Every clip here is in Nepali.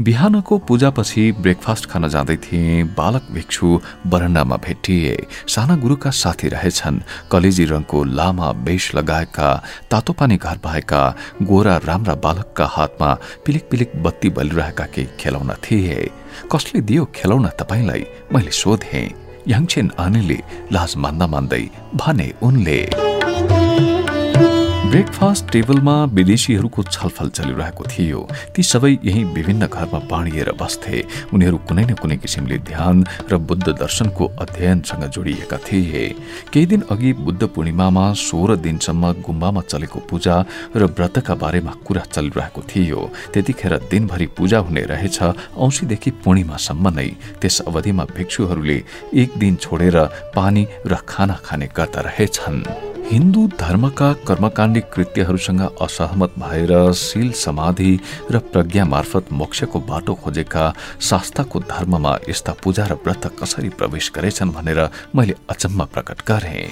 बिहानको पूजापछि ब्रेकफास्ट खान जाँदै थिए बालक भिक्षु बरण्डामा भेटिए। साना गुरुका साथी रहेछन्। कलेजी रङको लामा बेस लगाएका तातो पानी घर भएका गोरा राम्रा बालकका हातमा पिलिक पिलिक बत्ती बलिरहेका केही खेलाउन थिए। कसले दियो खेलाउन तपाईँलाई? मैले सोधे। याङछेन आनेले लाज मान्दा मान्दै भने उनले। ब्रेकफास्ट टेबलमा विदेशीहरूको छलफल चलिरहेको थियो। ती सबै यही विभिन्न घरमा बाँडिएर बस्थे। उनीहरू कुनै न कुनै किसिमले ध्यान र बुद्ध दर्शनको अध्ययनसँग जोडिएका थिए। केही दिन अघि बुद्ध पूर्णिमामा सोह्र दिनसम्म गुम्बामा चलेको पूजा र व्रतका बारेमा कुरा चलिरहेको थियो। त्यतिखेर दिनभरि पूजा हुने रहेछ औँसीदेखि पूर्णिमासम्म नै। त्यस अवधिमा भिक्षुहरूले एक दिन छोडेर पानी र खाना खाने गर्दा रहेछन्। हिन्दू धर्मका कर्मकाण्डी कृत्यहरूसँग असहमत भएर शील समाधि र प्रज्ञा मार्फत मोक्षको बाटो खोजेका शास्ताको धर्ममा यस्ता पूजा र व्रत कसरी प्रवेश गरेछन् भनेर मैले अचम्म प्रकट गरे।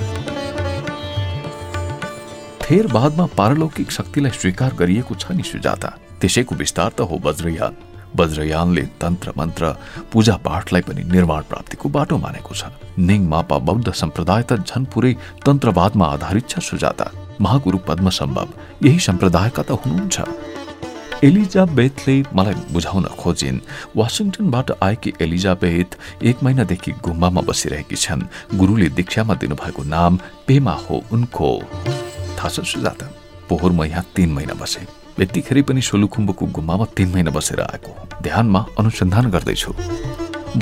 थेर बादमा पारलौकिक शक्तिलाई स्वीकार गरिएको छ नि सुजाता। त्यसैको विस्तार त हो वज्रयान वज्रयानले तन्त्र मन्त्र पूजा पाठलाई पनि निर्माण प्राप्तिको बाटो मानेको छ। निङ मापा बौद्ध सम्प्रदाय त झन पुरै तन्त्रवादमा आधारित छ सुजाता। महागुरु पद्म सम्भव यही सम्प्रदायका त हुनुहुन्छ। एलिजाबेथले मलाई बुझाउन खोजिन् वासिङटनबाट आएकी एलिजाबेथ एक महिनादेखि गुम्बामा बसिरहेकी छन्। गुरुले दीक्षामा दिनुभएको नाम पेमा हो उनको। थाहा छ सुजाता? पोहोर म यहाँ तीन महिना बसे। यतिखेर पनि सोलुखुम्बुको गुम्बामा तीन महिना बसेर आएको ध्यानमा अनुसन्धान गर्दैछु।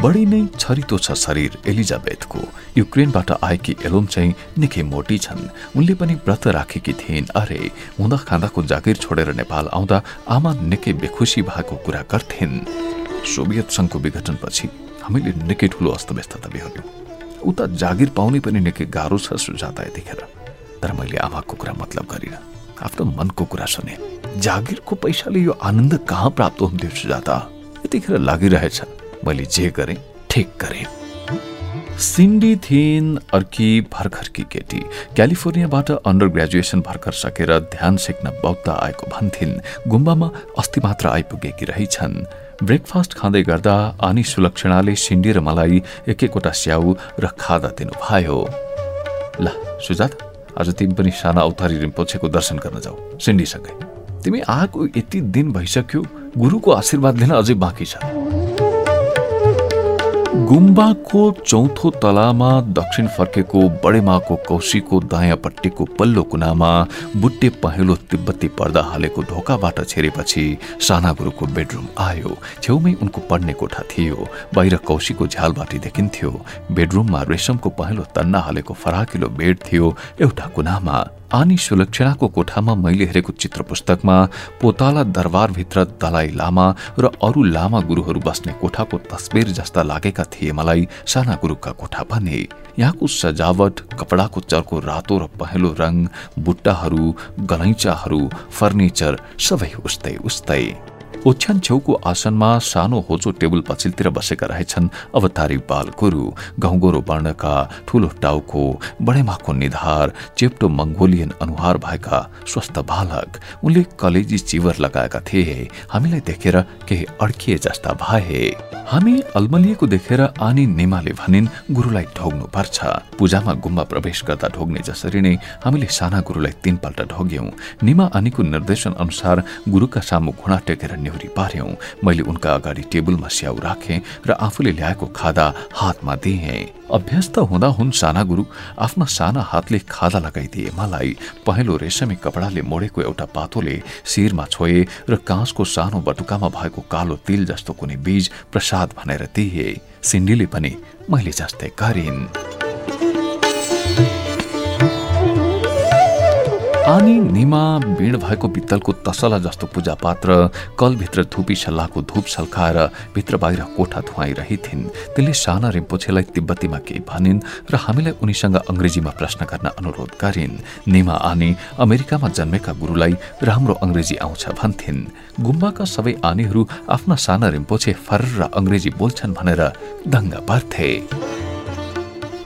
बढी नै छरितो छ शरीर एलिजाबेथको। युक्रेनबाट आएकी एलोम चाहिँ निकै मोटी छन्। उनले पनि व्रत राखेकी थिइन्। अरे हुँदा खाँदाको जागिर छोडेर नेपाल आउँदा आमा निकै बेखुसी भएको कुरा गर्थिन्। सोभियत सङ्घको विघटनपछि हामीले निकै ठुलो अस्तव्यस्तता बिहोर्यौँ। उता जागिर पाउने पनि निकै गाह्रो छ सुझाता यतिखेर। तर मैले आमाको कुरा मतलब गरिनँ। आफ्नो मनको कुरा सुने। जागिरको पैसाले यो आनन्द कहाँ प्राप्त हुन्थ्यो सुजाता? यतिखेर लागिरहेछ। मैले जे गरेँ ठिक गरेँ। सिन्डी थिइन् अर्की भर्खरकी केटी। क्यालिफोर्नियाबाट अन्डर ग्रेजुएसन भर्खर सकेर ध्यान सिक्न बौद्ध आएको भन्थिन् गुम्बामा अस्ति मात्र आइपुगेकी रहेछन्। ब्रेकफास्ट खाँदै गर्दा आनी सुलक्षणाले सिन्डी र मलाई एक एकवटा स्याउ र खादा दिनुभयो। ल सुजाता। आज तिमी पनि साना अवतारी रिम्पोछेको दर्शन गर्न जाऊ। सिन्डीसँगै। तिमी आएको यति दिन भइसक्यो गुरुको आशीर्वाद लिन अझै बाँकी छ। गुम्बाको चौथो तलामा दक्षिण फर्केको बडेमाको कौशीको दायाँपट्टिको पल्लो कुनामा बुट्टे पहेँलो तिब्बती पर्दा हालेको ढोकाबाट छेरेपछि साना गुरुको बेडरुम आयो। छेउमै उनको पढ्ने कोठा थियो। बाहिर कौशीको झ्यालबाटी देखिन्थ्यो। बेडरुममा रेशमको पहेँलो तन्ना हालेको फराकिलो बेड थियो। एउटा कुनामा आनी सुलक्षणाको कोठामा मैले हेरेको चित्र पुस्तकमा पोताला दरबारभित्र दलाई लामा र अरू लामा गुरुहरू बस्ने कोठाको तस्बिर जस्ता लागेका थिए मलाई साना गुरुका कोठा भने। यहाँको सजावट कपडाको चर्को रातो र पहेँलो रङ बुट्टाहरू गलैँचाहरू फर्निचर सबै उस्तै उस्तै। ओछ्यान छेउको आसनमा सानो होचो टेबल पछिल्तिर बसेका रहेछन् अवतारी बाल गुरु गहुँगोरो वर्णका ठूलो टाउको बडेमाको निधार चेप्टो मङ्गोलियन अनुहार भएका स्वस्थ बालक। उनले कलेजी चिवर लगाएका थिए। हामीलाई देखेर केही अड्किए जस्ता भए। हामी अल्मलिएको देखेर आनी नेमाले भनिन् गुरुलाई ढोग्नु पर्छ पूजामा गुम्बा प्रवेश गर्दा ढोग्ने जसरी नै हामीले साना गुरुलाई तीनपल्ट ढोग्यौं। निमा आनीको निर्देशन अनुसार गुरुका सामु घुँडा टेकेर नेहुरी पार्यौं। मैले उनका अगाडि टेबलमा स्याउ राखेँ र आफूले ल्याएको खादा हातमा दिएँ। अभ्यस्त हुँदा हुन् साना गुरु आफ्ना साना हातले खादा लगाइदिए मलाई पहेँलो रेशमी कपडाले मोडेको एउटा पातोले शिरमा छोए र काँसको सानो बटुकामा भएको कालो तिल जस्तो कुनै बीज प्रसाद भनेर दिए। सिन्डीले पनि मैले जस्तै गरिन्। आनी निमा बिड भएको पित्तलको तसला जस्तो पूजा पात्र कलभित्र धुपी सल्लाहको धुप सल्काएर भित्र बाहिर कोठा धुवाइरहेथिन्। त्यसले साना रिम्पोछेलाई तिब्बतीमा केही भनिन् र हामीलाई उनीसँग अङ्ग्रेजीमा प्रश्न गर्न अनुरोध गरिन्। निमा आनी अमेरिकामा जन्मेका गुरुलाई राम्रो अङ्ग्रेजी आउँछ भन्थिन्। गुम्बाका सबै आनीहरू आफ्ना साना रिम्पोछे फर र अङ्ग्रेजी बोल्छन् भनेर दङ्ग पर्थे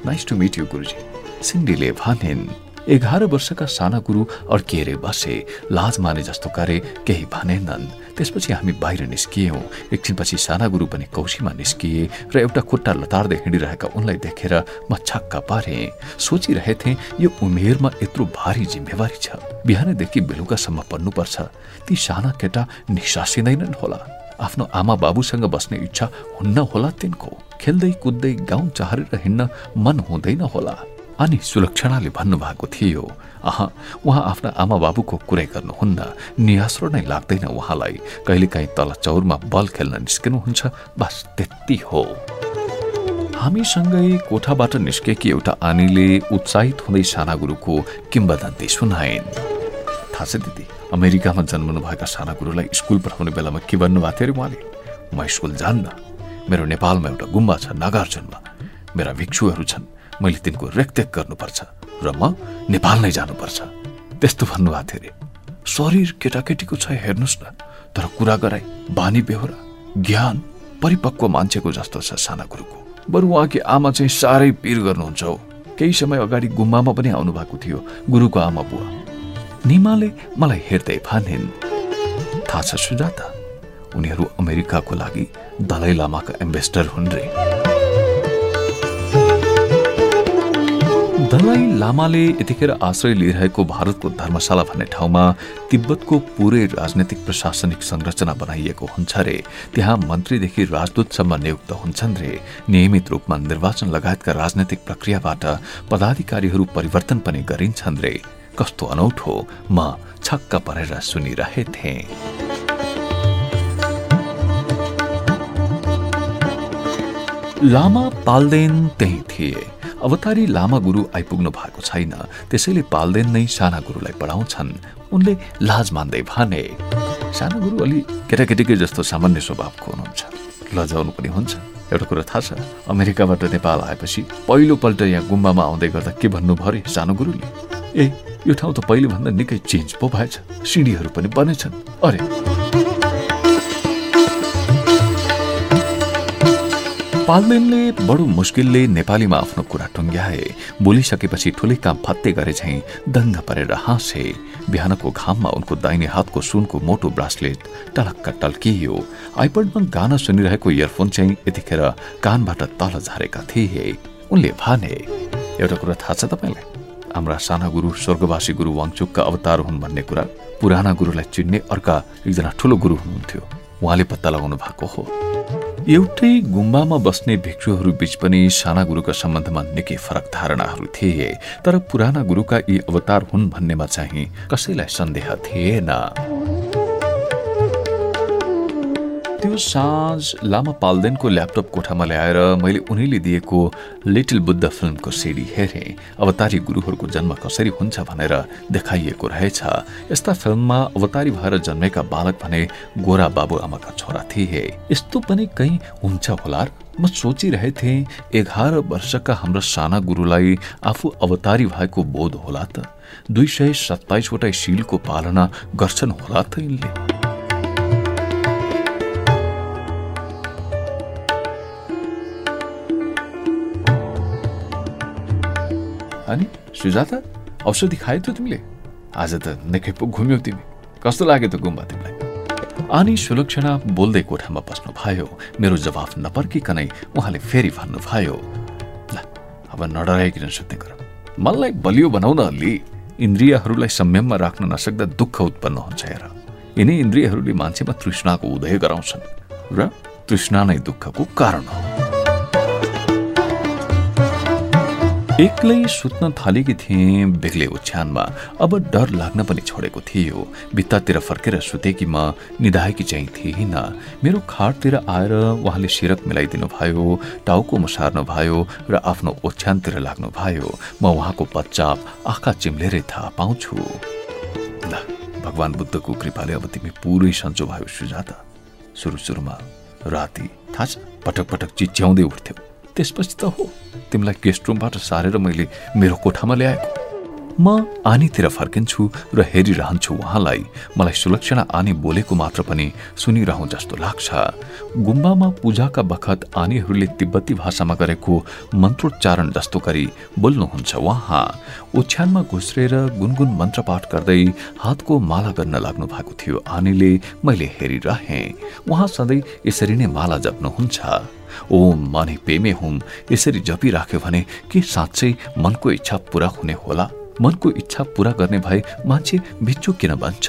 nice to meet you Guruji. सिन्डीले भनिन्। एघार वर्षका साना गुरु अड्किएर बसे लाज माने जस्तो गरे केही भनेनन्। त्यसपछि हामी बाहिर निस्कियौँ। एकछिनपछि साना गुरु पनि कौशीमा निस्किए र एउटा खुट्टा लतार्दै हिँडिरहेका उनलाई देखेर म छक्का पारे। सोचिरहेथे यो उमेरमा यत्रो भारी जिम्मेवारी छ। बिहानैदेखि बेलुकासम्म पढ्नुपर्छ। ती साना केटा निसासिँदैनन् होला। आफ्नो आमा बाबुसँग बस्ने इच्छा हुन्न होला तिनको। खेल्दै कुद्दै गाउँ चाहेर हिँड्न मन हुँदैन होला। अनि सुलक्षणाले भन्नुभएको थियो अह उहाँ आफ्ना आमा बाबुको कुरै गर्नुहुन्न। नियास्रो नै लाग्दैन उहाँलाई। कहिलेकाहीँ तल चौरमा बल खेल्न निस्किनुहुन्छ बस त्यति हो। हामीसँगै कोठाबाट निस्केकी एउटा आनीले उत्साहित हुँदै साना गुरुको किम्बदन्ती सुनाइन्। थाहा छ दिदी अमेरिकामा जन्मनुभएका साना गुरुलाई स्कुल पठाउने बेलामा के भन्नुभएको थियो अरे उहाँले? म स्कुल जान्न। मेरो नेपालमा एउटा गुम्बा छ नागार्जुनमा। मेरा भिक्षुहरू छन्। मैले तिनको रेखदेख गर्नुपर्छ र म नेपाल नै जानुपर्छ। त्यस्तो भन्नुभएको थियो अरे। शरीर केटाकेटीको छ हेर्नुहोस् न। तर कुरा गराई बानी बेहोरा ज्ञान परिपक्व मान्छेको जस्तो छ साना गुरुको बरु उहाँकी आमा चाहिँ साह्रै पिर गर्नुहुन्छ हौ। केही समय अगाडि गुम्बामा पनि आउनु भएको थियो गुरुको आमा बुवा। निमाले मलाई हेर्दै भनिन् थाहा छ सुजाता उनीहरू अमेरिकाको लागि दलाई लामाका एम्बेसडर हुन् रे। दलाई लामाले यतिखेर आश्रय लिइरहेको भारतको धर्मशाला भन्ने ठाउँमा तिब्बतको पुरै राजनैतिक प्रशासनिक संरचना बनाइएको हुन्छ रे। त्यहाँ मन्त्रीदेखि राजदूतसम्म नियुक्त हुन्छन् रे। नियमित रूपमा निर्वाचन लगायतका राजनैतिक प्रक्रियाबाट पदाधिकारीहरू परिवर्तन पनि गरिन्छन् रे। कस्तो अनौठो। म छक्क परेर सुनिरहेथे। लामा पाल्देन त्यही थिए। अवतारी लामा गुरु आइपुग्नु भएको छैन त्यसैले पाल्देन नै साना गुरुलाई पढाउँछन्। उनले लाज मान्दै भने साना गुरु अलि केटाकेटीकै जस्तो सामान्य स्वभावको हुनुहुन्छ। लजाउनु पनि हुन्छ। एउटा कुरा थाहा छ अमेरिकाबाट नेपाल आएपछि पहिलोपल्ट यहाँ गुम्बामा आउँदै गर्दा के भन्नुभयो अरे सानो गुरुले? ए यो ठाउँ त पहिलेभन्दा निकै चेन्ज पो भएछ। सिँढीहरू पनि बनेछन्। अरे पाल्देनले बडो मुस्किलले नेपालीमा आफ्नो कुरा टुङ्ग्याए। बोलिसकेपछि ठुलै काम फत्ते गरे झैँ दङ्ग परेर हाँसे। बिहानको घाममा उनको दाहिने हातको सुनको मोटो ब्रासलेट टलक्क टल्कियो। आइपडमा गाना सुनिरहेको इयरफोन चाहिँ यतिखेर कानबाट तल झारेका थिए। उनले भने एउटा कुरा थाहा छ तपाईँलाई? हाम्रा साना गुरु स्वर्गवासी गुरु वाङचुकका अवतार हुन् भन्ने कुरा पुराना गुरुलाई चिन्ने अर्का एकजना ठुलो गुरु हुनुहुन्थ्यो। उहाँले पत्ता लगाउनु भएको हो। एउटै गुम्बामा बस्ने भिक्षुहरू बीच पनि साना गुरुका सम्बन्धमा निकै फरक धारणाहरू थिए तर पुराना गुरुका यी अवतार हुन् भन्नेमा चाहिँ कसैलाई सन्देह थिएन। त्यो साँझ लामा पाल्देनको ल्यापटप कोठामा ल्याएर मैले उनीले दिएको लिटिल बुद्ध फिल्मको सिडी हेरेँ। अवतारी गुरुहरूको जन्म कसरी हुन्छ भनेर देखाइएको रहेछ। यस्ता फिल्ममा अवतारी भएर जन्मेका बालक भने गोरा बाबुआमाका छोरा थिए। यस्तो पनि कहीँ हुन्छ होला म सोचिरहेथे एघार वर्षका हाम्रा साना गुरुलाई आफू अवतारी भएको बोध होला त। दुई सय सत्ताइसवटा शिलको पालना गर्छन् होला त यिनले। अनि सुजाता औषधि खायो त तिमीले? आज त निकै पो घुम्यौ तिमी। कस्तो लाग्यो त गुम्बा तिमीलाई? अनि सुलक्षणा बोल्दै कोठामा बस्नु भयो मेरो जवाफ नपर्किकनै उहाँले फेरि भन्नुभयो ल अब नडराइकन सुत्ने गर। मनलाई बलियो बनाउन अलि इन्द्रियहरूलाई संयममा राख्न नसक्दा दुःख उत्पन्न हुन्छ हेर। यिनै इन्द्रियहरूले मान्छेमा तृष्णाको उदय गराउँछन् र तृष्णा नै दुःखको कारण हो। एक्लै सुत्न थालेकी थिएँ बेग्लै ओछ्यानमा। अब डर लाग्न पनि छोडेको थियो। भित्तातिर फर्केर सुतेकी म निधाएकी चाहिँ थिइन। मेरो खाटतिर आएर उहाँले सिरक मिलाइदिनु भयो टाउको मुसार्नु भयो र आफ्नो ओछ्यानतिर लाग्नु भयो म उहाँको पच्चाप आँखा चिम्लेरै थाहा पाउँछु। ल भगवान् बुद्धको कृपाले अब तिमी पुरै सन्चो भयो सुजाता। सुरु सुरुमा राति थाहा छ पटक पटक चिच्याउँदै उठ्थ्यौ। त्यसपछि त हो। तिमीलाई गेस्ट रुमबाट सारेर मैले मेरो कोठामा ल्याएको। म आनीतिर फर्किन्छु र हेरिरहन्छु उहाँलाई। मलाई सुलक्षणा आनी बोलेको मात्र पनि सुनिरहँ जस्तो लाग्छ। गुम्बामा पूजाका बखत आनीहरूले तिब्बती भाषामा गरेको मन्त्रोच्चारण जस्तो गरी बोल्नुहुन्छ उहाँ। ओछ्यानमा घुस्रेर गुनगुन मन्त्रपाठ गर्दै हातको माला गर्न लाग्नु भएको थियो। आनीले मैले हेरिरहेँ। उहाँ सधैँ यसरी नै माला जप्नुहुन्छ। ओम माने पेमे हुम। यसरी जपिराख्यो भने के साँच्चै मनको इच्छा पूरा हुने होला? मनको इच्छा पूरा गर्ने भए मान्छे भिच्चो किन बन्छ?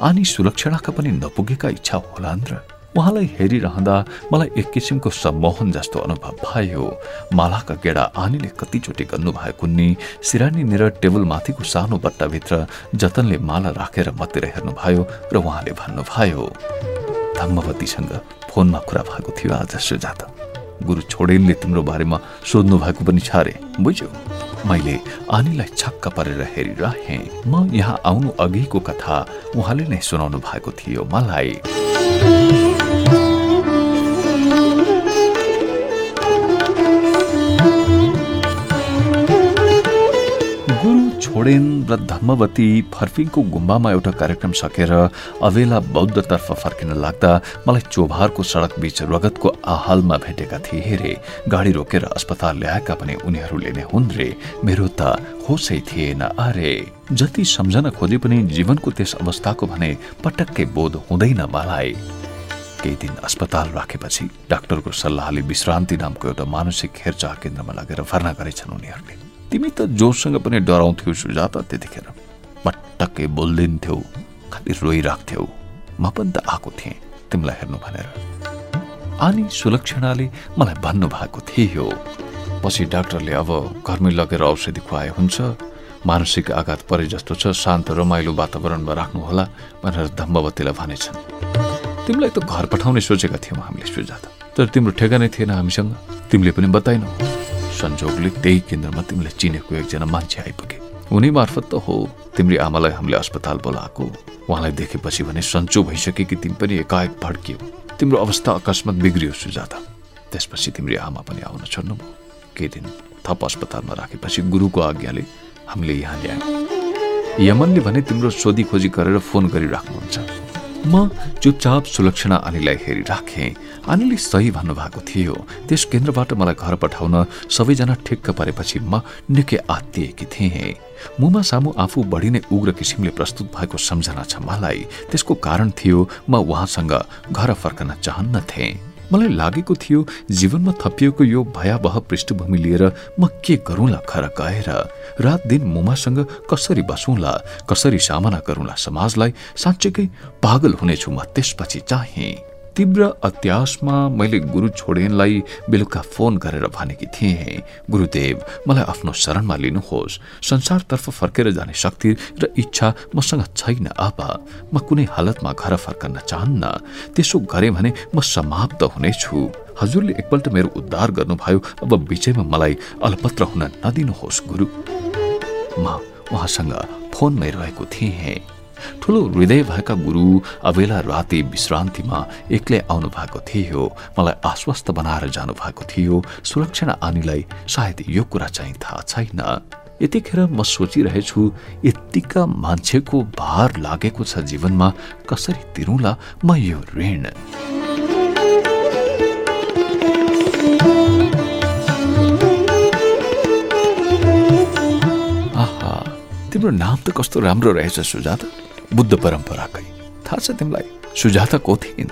अनि सुलक्षणाका पनि नपुगेका इच्छा होलान् र। उहाँलाई हेरिरहँदा मलाई एक किसिमको सम्मोहन जस्तो अनुभव भयो। मालाका गेडा आनीले कतिचोटि गर्नुभएको नि टेबल माथिको सानो बट्टाभित्र जतनले माला राखेर मतिर हेर्नुभयो र उहाँले भन्नुभयो धम्मवतीसँग फोनमा कुरा भएको थियो आज सुजाता गुरु छोडेनले तिम्रो बारेमा सोध्नु भएको पनि छ अरे बुझ्यौ मैले आनीलाई छक्क परेर हेरिरहेँ म यहाँ आउनु अघिको कथा उहाँले नै सुनाउनु भएको थियो मलाई छोडेन र धम्मवती फर्फिङको गुम्बामा एउटा कार्यक्रम सकेर अवेला बौद्धतर्फ फर्किन लाग्दा मलाई चोभारको सडक बीच रगतको आहालमा भेटेका थिए। हेरे गाडी रोकेर अस्पताल ल्याएका पनि उनीहरूले नै हुन् रे। मेरो त होसै थिएन अरे जति सम्झन खोजे पनि जीवनको त्यस अवस्थाको भने पटक्कै बोध हुँदैन मलाई। केही दिन अस्पताल राखेपछि डाक्टरको सल्लाहले विश्रान्ति नामको एउटा मानसिक हेरचाह केन्द्रमा लगेर भर्ना गरेछन् उनीहरूले। तिमी त जोसँग पनि डराउँथ्यौ सुजाता त्यतिखेर। पटक्कै बोल्दिन्थ्यौ खालि रोइराख्थ्यौ। म पनि त आएको थिएँ तिमीलाई हेर्नु भनेर। अनि सुलक्षणाले मलाई भन्नुभएको थियो पछि डाक्टरले अब घरमै लगेर औषधि खुवाए हुन्छ मानसिक आघात परे जस्तो छ शान्त रमाइलो वातावरणमा राख्नुहोला भनेर धम्बवतीलाई भनेछन्। तिमीलाई त घर पठाउने सोचेका थियौँ हामीले सुजाता। तर तिम्रो ठेगानै थिएन हामीसँग। तिमीले पनि बताएनौ। संजोगले त्यही केन्द्रमा तिमीले चिनेको एकजना मान्छे आइपुगे। उनी मार्फत त हो तिम्री आमालाई हामीले अस्पताल बोलाएको। उहाँलाई देखेपछि भने सन्चो भइसके कि तिमी पनि एकाएक भड्कियो। तिम्रो अवस्था अकस्मात बिग्रियो सुजाता। त्यसपछि तिम्री आमा पनि आउन छोड्नुभयो केही दिन थप अस्पतालमा राखेपछि गुरुको आज्ञाले हामीले यहाँ ल्यायौँ। यमनले भने तिम्रो सोधी खोजी गरेर फोन गरिराख्नुहुन्छ। म चुपचाप सुलक्षणा आनीलाई हेरिराखेँ आनीले सही भन्नुभएको थियो। त्यस केन्द्रबाट मलाई घर पठाउन सबैजना ठिक्क परेपछि म निकै आत्तिएकी थिएँ। मुमा सामु आफू बढी नै उग्र किसिमले प्रस्तुत भएको सम्झना छ मलाई। त्यसको कारण थियो म उहाँसँग घर फर्कन चाहन्नथेँ। मलाई लागेको थियो जीवनमा थपिएको यो भयावह पृष्ठभूमि लिएर म के गरौँला खर गएर? रात दिन मुमासँग कसरी बसौँला कसरी सामना गरौँला समाजलाई? साँच्चैकै पागल हुनेछु म त्यसपछि चाहे। तीव्र अत्यासमा मैले गुरु छोडेनलाई बेलुका फोन गरेर भनेकी थिएँ गुरुदेव मलाई आफ्नो शरणमा लिनुहोस्। संसारतर्फ फर्केर जाने शक्ति र इच्छा मसँग छैन अब म कुनै हालतमा घर फर्कन चाहन्न। त्यसो गरे भने म समाप्त हुनेछु। हजुरले एकपल्ट मेरो उद्धार गर्नुभयो। अब विषयमा मलाई अलपत्र हुन नदिनुहोस् गुरु। म उहाँसँग फोनमै रहेको थिएँ। ठुलो हृदय भएका गुरु अबेला राति विश्रान्तिमा एक्लै आउनु भएको थियो। मलाई आश्वस्त बनाएर जानु भएको थियो। सुरक्षा आनीलाई सायद यो कुरा चाहिँ थाहा छैन। यतिखेर म सोचिरहेछु यत्तिका मान्छेको भार लागेको छ जीवनमा कसरी तिरौला म यो ऋण? तिम्रो नाम त कस्तो राम्रो रहेछ सुजाता। बुद्ध परम्पराकै थाहा छ तिमीलाई। सुजाता को थिइन्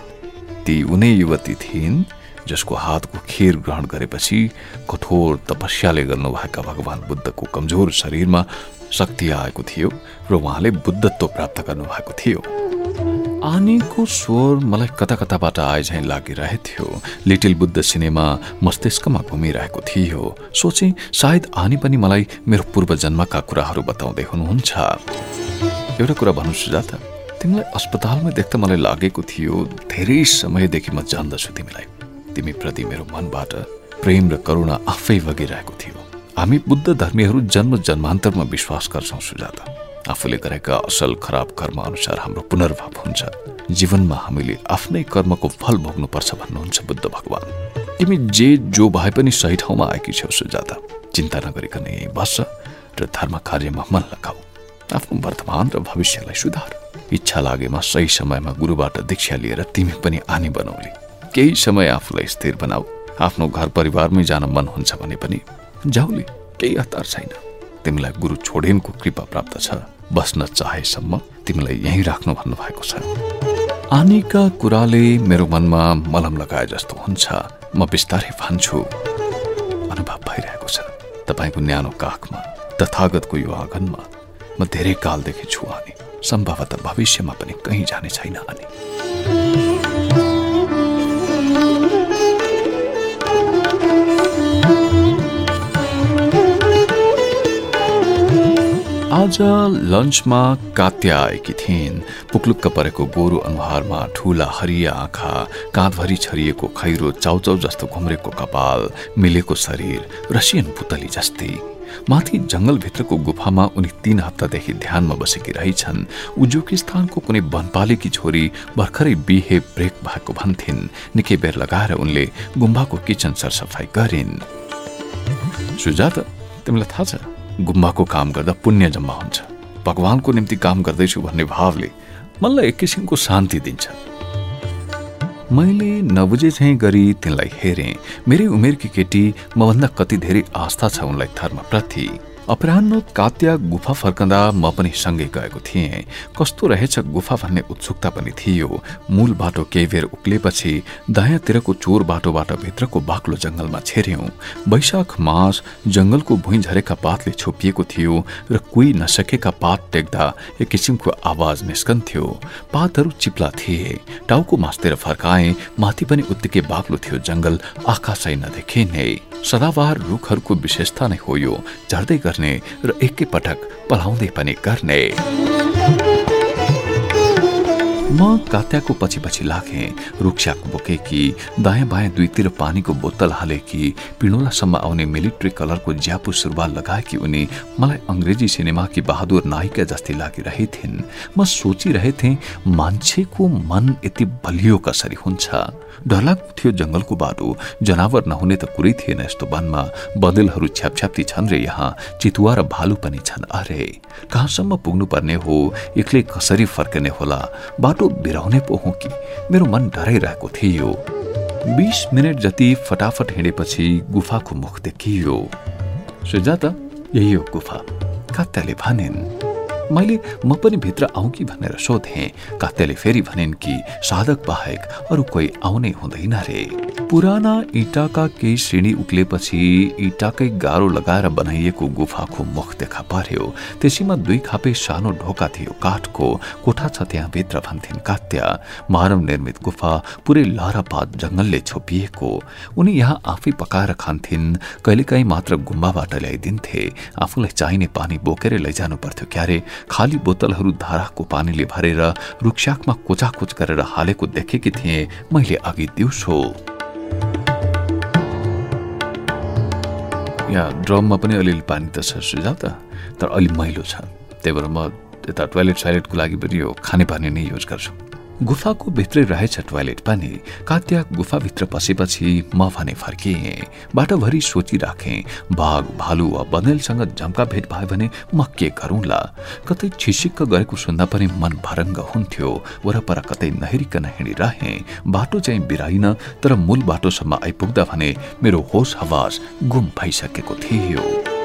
ती उनै युवती थिइन् जसको हातको खिर ग्रहण गरेपछि कठोर तपस्याले गर्नुभएका भगवान बुद्धको कमजोर शरीरमा शक्ति आएको थियो र उहाँले बुद्धत्व प्राप्त गर्नुभएको थियो। आनीको स्वर मलाई कता कताबाट आए झैँ लागिरहेथ्यो लिटिल बुद्ध सिनेमा मस्तिष्कमा घुमिरहेको थियो। सोचे सायद आनी पनि मलाई मेरो पूर्व जन्मका कुराहरू बताउँदै हुनुहुन्छ। एउटा कुरा भन्नु सुजाता तिमीलाई अस्पतालमा देख्दा मलाई लागेको थियो धेरै समयदेखि म जान्दछु तिमीलाई। तिमीप्रति मेरो मनबाट प्रेम र करुणा आफै बगिरहेको थियो। हामी बुद्ध धर्मीहरू जन्म जन्मान्तरमा विश्वास गर्छौँ सुजाता। आफूले गरेका असल खराब कर्म अनुसार हाम्रो पुनर्भाव हुन्छ। जीवनमा हामीले आफ्नै कर्मको फल भोग्नुपर्छ भन्नुहुन्छ बुद्ध भगवान। तिमी जे जो भए पनि सही ठाउँमा आएकी छेउ सुजाता। चिन्ता नगरिकन यही बस्छ र धर्म कार्यमा मन लगाऊ आफ्नो वर्तमान र भविष्यलाई सुधार। इच्छा लागेमा सही समयमा गुरुबाट दीक्षा लिएर तिमी पनि आनी बनाउली केही समय आफूलाई स्थिर बनाऊ। आफ्नो घर परिवारमै जान मन हुन्छ भने पनि जाउले केही हतार छैन। तिमीलाई गुरु छोडेनको कृपा प्राप्त छ। बस्न चाहेसम्म तिमीलाई यहीँ राख्नु भन्नुभएको छ। आनीका कुराले मेरो मनमा मलम लगाए जस्तो हुन्छ। म बिस्तारै भन्छु। अनुभव भइरहेको छ। तपाईँको न्यानो काखमा तथागतको यो आँगनमा म धेरै कालदेखि छु अनि सम्भवतः भविष्यमा पनि कहीँ जाने छैन अनि आज लन्चमा कात्या आएकी थिइन्। पुक्लुक्क परेको गोरु अनुहारमा ठुला हरिया आँखा काँधभरि छरिएको खैरो चाउचाउ जस्तो घुम्रेको कपाल मिलेको शरीर रसियन पुतली जस्तै। माथि जंगलभित्रको गुफामा उनी तीन हप्तादेखि ध्यानमा बसेकी रहेछन्। उजुकिस्तानको कुनै वनपालेकी छोरी भर्खरै बिहे ब्रेक भएको भन्थिन्। निकै बेर लगाएर उनले गुम्बाको किचन सरसफाई गरिन्। सुजात तिमीलाई थाहा छ गुम्बाको काम गर्दा पुण्य जम्मा हुन्छ। भगवानको निम्ति काम गर्दैछु भन्ने भावले मलाई एक किसिमको शान्ति दिन्छ। मैले नबुझे चाहिँ गरी तिनलाई हेरेँ। मेरै उमेरकी केटी मभन्दा कति धेरै आस्था छ उनलाई धर्मप्रति। अपराह्न कात्या गुफा फर्कँदा म पनि सँगै गएको थिएँ। कस्तो रहेछ गुफा भन्ने उत्सुकता पनि थियो। मूल बाटो केही बेर उक्लेपछि दायाँतिरको चोर बाटोबाट भित्रको बाक्लो जंगलमा छेर्यौं वैशाख मास जंगलको भुइँ झरेका पातले छोपिएको थियो र कुही नसकेका पात टेक्दा एक किसिमको आवाज निस्कन्थ्यो। पातहरू चिप्ला थिए। टाउको मास्तेर फर्काए माथि पनि उत्तिकै बाक्लो थियो जंगल आकाशै नदेखिने सदाबहार रुखहरूको विशेषता नै हो यो। झर्दै गर्ने र एकैपटक पलाउँदै पनि गर्ने। म कात्याको पछि पछि लागेँ रुखस्याक बोकेकी दायाँ बायाँ दुईतिर पानीको बोतल हालेकी पिणोलासम्म आउने मिलिट्री कलरको ज्यापु सुरुवाल लगाएकी उनी मलाई अङ्ग्रेजी सिनेमाकी बहादुर नायिका जस्तै लागिरहेथिन् म सोचिरहेथे मान्छेको मन यति बलियो कसरी हुन्छ? डरलाग्दो थियो जंगलको बाटो। जनावर नहुने त कुरै थिएन यस्तो वनमा। बदलहरू छ्यापछ्याप्ती छन् रे यहाँ। चितुवा र भालु पनि छन्। अरे कहाँसम्म पुग्नु पर्ने हो? एक्लै कसरी फर्कने होला? बाटो बिराउने पो हो कि? मेरो मन डराइरहेको थियो। बिस मिनट जति फटाफट हिँडेपछि गुफाको मुख देखियो। सुजाता यही हो गुफा। कात्याले भनिन् मैले म पनि भित्र आउँ कि भनेर सोधेँ। कात्याले फेरि भनिन् कि साधक बाहेक अरू कोही आउने हुँदैन रे। पुराना इटाका केही श्रेणी उक्लेपछि इटाकै गाह्रो लगाएर बनाइएको गुफाको मुख देखा पर्यो। त्यसैमा दुई खापे सानो ढोका थियो काठको। कोठा छ त्यहाँ भित्र भन्थिन् कात्या। मानव निर्मित गुफा पुरै लहरापात जङ्गलले छोपिएको। उनी यहाँ आफै पकाएर खान्थिन्। कहिलेकाहीँ मात्र गुम्बाबाट ल्याइदिन्थे। आफूलाई चाहिने पानी बोकेर लैजानु पर्थ्यो क्यारे। खाली बोतलहरू धाराको पानीले भरेर रुखस्याकमा कोचाकोच गरेर हालेको देखेकी थिएँ। मैले अघि दिउँसो। यहाँ ड्रममा पनि अलिअलि पानी त छ सुझाव त। तर अलि मैलो छ। त्यही भएर म यता टोइलेट सोइलेटको लागि पनि यो खाने पानी नै युज गर्छु। गुफाको भित्रै रहेछ टोयलेट पनि। कात्या गुफाभित्र पसेपछि म भने फर्किएँ बाटोभरि सोचिराखेँ बाघ भालु वा बनेलसँग जम्का भेट भयो भने म के गरौँला कतै छिसिक्क गरेको सुन्दा पनि मन भरङ्ग हुन्थ्यो। वरपर कतै नहेरिकन हिँडिरहेँ बाटो चाहिँ बिराइन तर मूल बाटोसम्म आइपुग्दा भने मेरो होस हवास गुम भइसकेको थियो।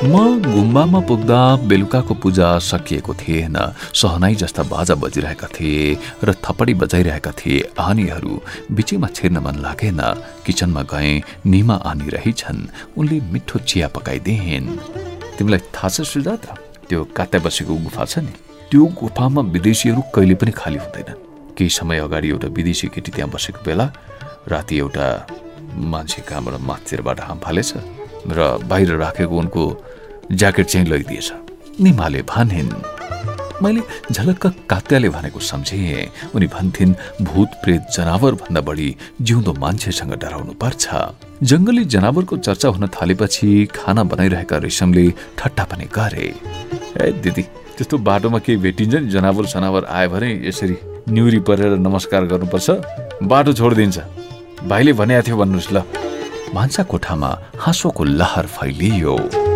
म गुम्बामा पुग्दा बेलुकाको पूजा सकिएको थिएन सहनाई जस्ता बाजा बजिरहेका थिए र थपडी बजाइरहेका थिए। आनीहरू बिचैमा छिर्न मन लागेन। किचनमा गए निमा आनी रहेछन् उनले मिठो चिया पकाइदिइन्। तिमीलाई थाहा छ सुजाता त्यो कात्या बसेको गुफा छ नि। त्यो गुफामा विदेशीहरू कहिले पनि खाली हुँदैन। केही समय अगाडि एउटा विदेशी केटी त्यहाँ बसेको बेला राति एउटा मान्छे कहाँबाट माथिरबाट हाम फालेछ र बाहिर राखेको उनको ज्याकेट चाहिँ लैदिएछ। निमाले भनिन् मैले झलक्क कात्याले भनेको सम्झेँ। उनी भन्थिन् भूत प्रेत जनावर भन्दा बढी जिउँदो मान्छेसँग डराउनु पर्छ जङ्गली जनावरको चर्चा हुन थालेपछि खाना बनाइरहेका रेशमले ठट्टा पनि गरे। ए दिदी त्यस्तो बाटोमा केही भेटिन्छ नि जनावर सनावर आयो भने यसरी निउरी परेर नमस्कार गर्नुपर्छ? बाटो छोडिदिन्छ। भाइले भनेको थियो भन्नुहोस् ल। भान्सा कोठामा हाँसोको लहर फैलियो।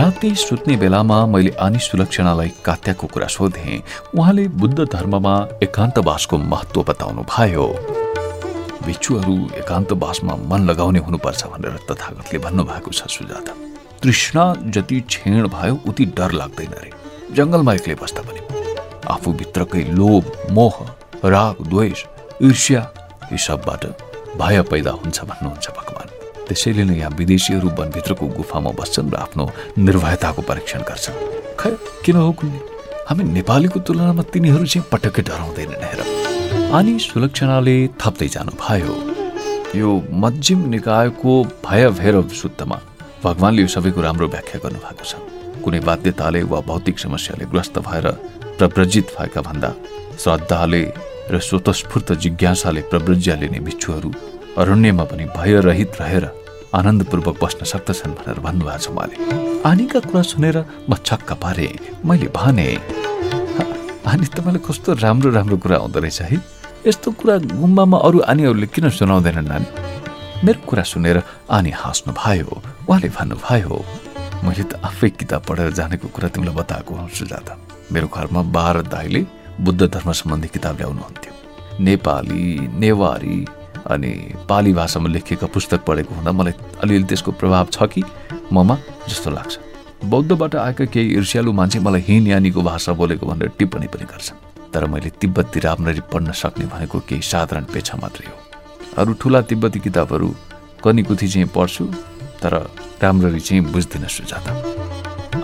राति सुत्ने बेलामा मैले आनी सुलक्षणालाई कात्याको कुरा सोधेँ। उहाँले बुद्ध धर्ममा एकान्तवासको महत्व बताउनु भयो भिक्षुहरू एकान्तवासमा मन लगाउने हुनुपर्छ भनेर तथागतले भन्नुभएको छ सुजाता। तृष्णा जति छेण भयो उति डर लाग्दैन रे। जङ्गलमा एक्लै बस्दा पनि। आफूभित्रकै लोभ मोह राग द्वेष ईर्ष्या यी सबबाट भय पैदा हुन्छ भन्नुहुन्छ भगवान्। त्यसैले नै यहाँ विदेशीहरू वनभित्रको गुफामा बस्छन् र आफ्नो निर्भयताको परीक्षण गर्छन्। खै किन हो कुन्ने? हामी नेपालीको तुलनामा तिनीहरू चाहिँ पटक्कै डराउँदैनन् हेर अनि सुलक्षणाले थप्दै जानु भयो यो मध्यम निकायको भय भैरव शुद्धमा भगवान्ले यो सबैको राम्रो व्याख्या गर्नुभएको छ। कुनै बाध्यताले वा भौतिक समस्याले ग्रस्त भएर प्रव्रजित भएका भन्दा श्रद्धाले र स्वतस्फूर्त जिज्ञासाले प्रव्रज्या लिने भिक्षुहरू अरण्यमा पनि भयरहित रहेर आनन्दपूर्वक बस्न सक्दछन् भनेर भन्नुभएको छ उहाँले। आनीका कुरा सुनेर म छक्क पारे। मैले भने आनी तपाईँलाई कस्तो राम्रो राम्रो कुरा आउँदो रहेछ है? यस्तो कुरा गुम्बामा अरू आनीहरूले किन सुनाउँदैनन् नानी? मेरो कुरा सुनेर आनी हाँस्नु भयो उहाँले भन्नुभयो मैले त आफै किताब पढेर जानेको कुरा तिमीलाई बताएको हुँ सुजाता। मेरो घरमा बाह्र दाईले बुद्ध धर्म सम्बन्धी किताब ल्याउनुहुन्थ्यो। नेपाली नेवारी अनि पाली भाषामा लेखिएका पुस्तक पढेको हुँदा मलाई अलिअलि त्यसको प्रभाव छ कि? ममा जस्तो लाग्छ। बौद्धबाट आएका केही ईर्ष्यालु मान्छे मलाई हिन यानीको भाषा बोलेको भनेर टिप्पणी पनि गर्छन्। तर मैले तिब्बती राम्ररी पढ्न सक्ने भनेको केही साधारण पेछा मात्रै हो। अरू ठुला तिब्बती किताबहरू कनिकुथी चाहिँ पढ्छु तर राम्ररी चाहिँ बुझ्दिनँ सुजाता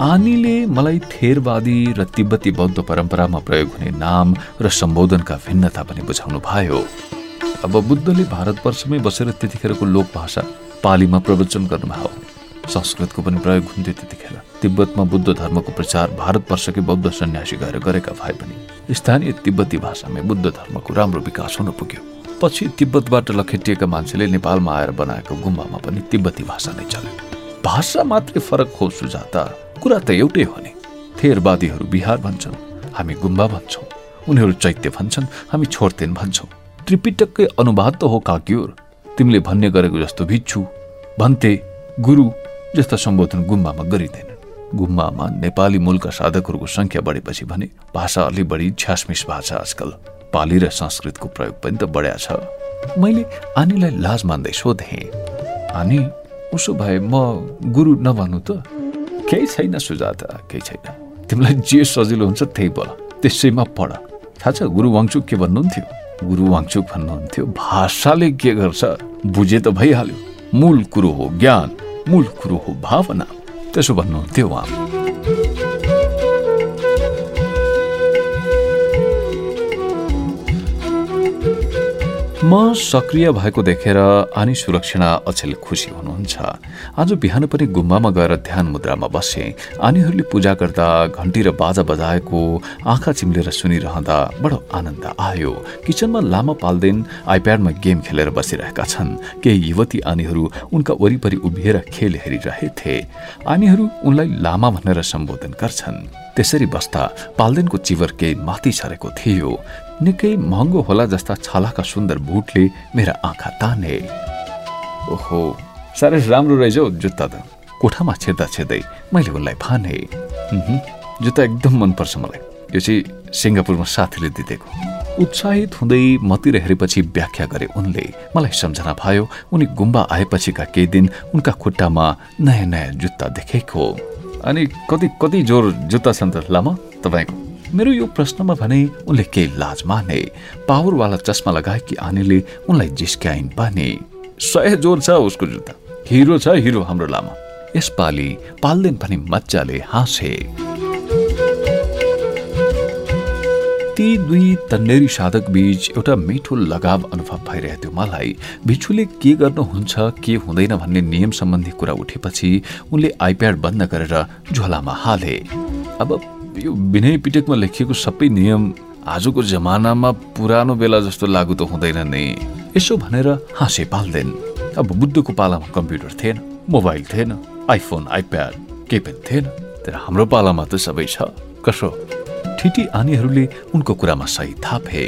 आनीले मलाई थेरवादी र तिब्बती बौद्ध परम्परामा प्रयोग हुने नाम र सम्बोधनका भिन्नता पनि बुझाउनु भयो। अब बुद्धले भारतवर्षमै बसेर त्यतिखेरको लोकभाषा पालीमा प्रवचन गर्नुभयो संस्कृतको पनि प्रयोग हुन्थ्यो त्यतिखेर। तिब्बतमा बुद्ध धर्मको प्रचार भारतवर्षकै बौद्ध सन्यासी गएर गरेका भए पनि स्थानीय तिब्बती भाषामै बुद्ध धर्मको राम्रो विकास हुन पुग्यो। पछि तिब्बतबाट लखेटिएका मान्छेले नेपालमा आएर बनाएको गुम्बामा पनि तिब्बती भाषा नै चल्यो। भाषा मात्रै फरक हो सुजाता। कुरा त एउटै हो नि। थेरवादीहरू बिहार भन्छन् हामी गुम्बा भन्छौँ। उनीहरू चैत्य भन्छन् हामी छोड्तेन भन्छौँ। त्रिपिटककै अनुवाद त हो काक्योर। तिमीले भन्ने गरेको जस्तो भिच्छु भन्ते गुरु जस्ता सम्बोधन गुम्बामा गरिँदैन। गुम्बामा नेपाली मूलका साधकहरूको संख्या बढेपछि भने भाषा अलि बढी छ्यासमिस छ आजकल। पाली र संस्कृतको प्रयोग पनि त बढ्या छ। मैले आनीलाई लाज मान्दै सोधेँ। आनी उसो भए म गुरु नभनु त? केही छैन सुजाता केही छैन। तिमीलाई जे सजिलो हुन्छ त्यही बोल। त्यसैमा पढ। थाहा छ गुरु वाङचुक के भन्नुहुन्थ्यो? गुरु वाङचुक भन्नुहुन्थ्यो भाषाले के गर्छ? बुझे त भइहाल्यो। मूल कुरो हो ज्ञान मूल कुरो हो भावना। त्यसो भन्नुहुन्थ्यो उहाँ। म सक्रिय भएको देखेर आनी सुरक्षणा अचेल खुसी हुनुहुन्छ। आज बिहान पनि गुम्बामा गएर ध्यान मुद्रामा बसे। आनीहरूले पूजा गर्दा घन्टी र बाजा बजाएको आँखा चिम्लेर सुनिरहँदा बडो आनन्द आयो। किचनमा लामा पाल्देन आइप्याडमा गेम खेलेर बसिरहेका छन्। केही युवती आनीहरू उनका वरिपरि उभिएर खेल हेरिरहेथे। आनीहरू उनलाई लामा भनेर सम्बोधन गर्छन्। त्यसरी बस्दा पाल्देनको चिवर केही माथि छरेको थियो। निकै महँगो होला जस्ता छालाका सुन्दर बुटले मेरा आँखा ताने। ओहो साह्रै राम्रो रहेछ हौ जुत्ता त। कोठामा छेद्दा छेद्दै मैले उनलाई भने जुत्ता एकदम मनपर्छ मलाई। यो चाहिँ सिङ्गापुरमा साथीले दिँदेको। उत्साहित हुँदै मतिर हेरेपछि व्याख्या गरे उनले। मलाई सम्झना भयो उनी गुम्बा आएपछिका केही दिन उनका खुट्टामा नयाँ नयाँ जुत्ता देखेको। अनि कति कति जोर जुत्ता छन् त लामा? तपाईँको? मेरो यो प्रश्नमा भने उनले केही लाज माने पावरवाला चस्मा लगाएकी आनेले उनलाई जिस्क्याइन् भने सय जोर छ उसको जुत्ता। हिरो छ हिरो हाम्रो लामा। यसपालि पाल्देन पनि मजाले हाँसे। ती दुई तन्नेरी साधक बीच एउटा मिठो लगाव अनुभव भइरहेको थियो मलाई। भिक्षुले के गर्नुहुन्छ के हुँदैन भन्ने नियम सम्बन्धी कुरा उठेपछि उनले आइप्याड बन्द गरेर झोलामा हाले। अब यो विनय पिटकमा लेखिएको सबै नियम आजको जमानामा पुरानो बेला जस्तो लागु त हुँदैन नै। यसो भनेर हाँसे पाल्दैन। अब बुद्धको पालामा कम्प्युटर थिएन मोबाइल थिएन आइफोन आइप्याड केही पनि थिएन। तर हाम्रो पालामा त सबै छ। कसो? ठिटी आनीहरूले उनको कुरामा सही थापे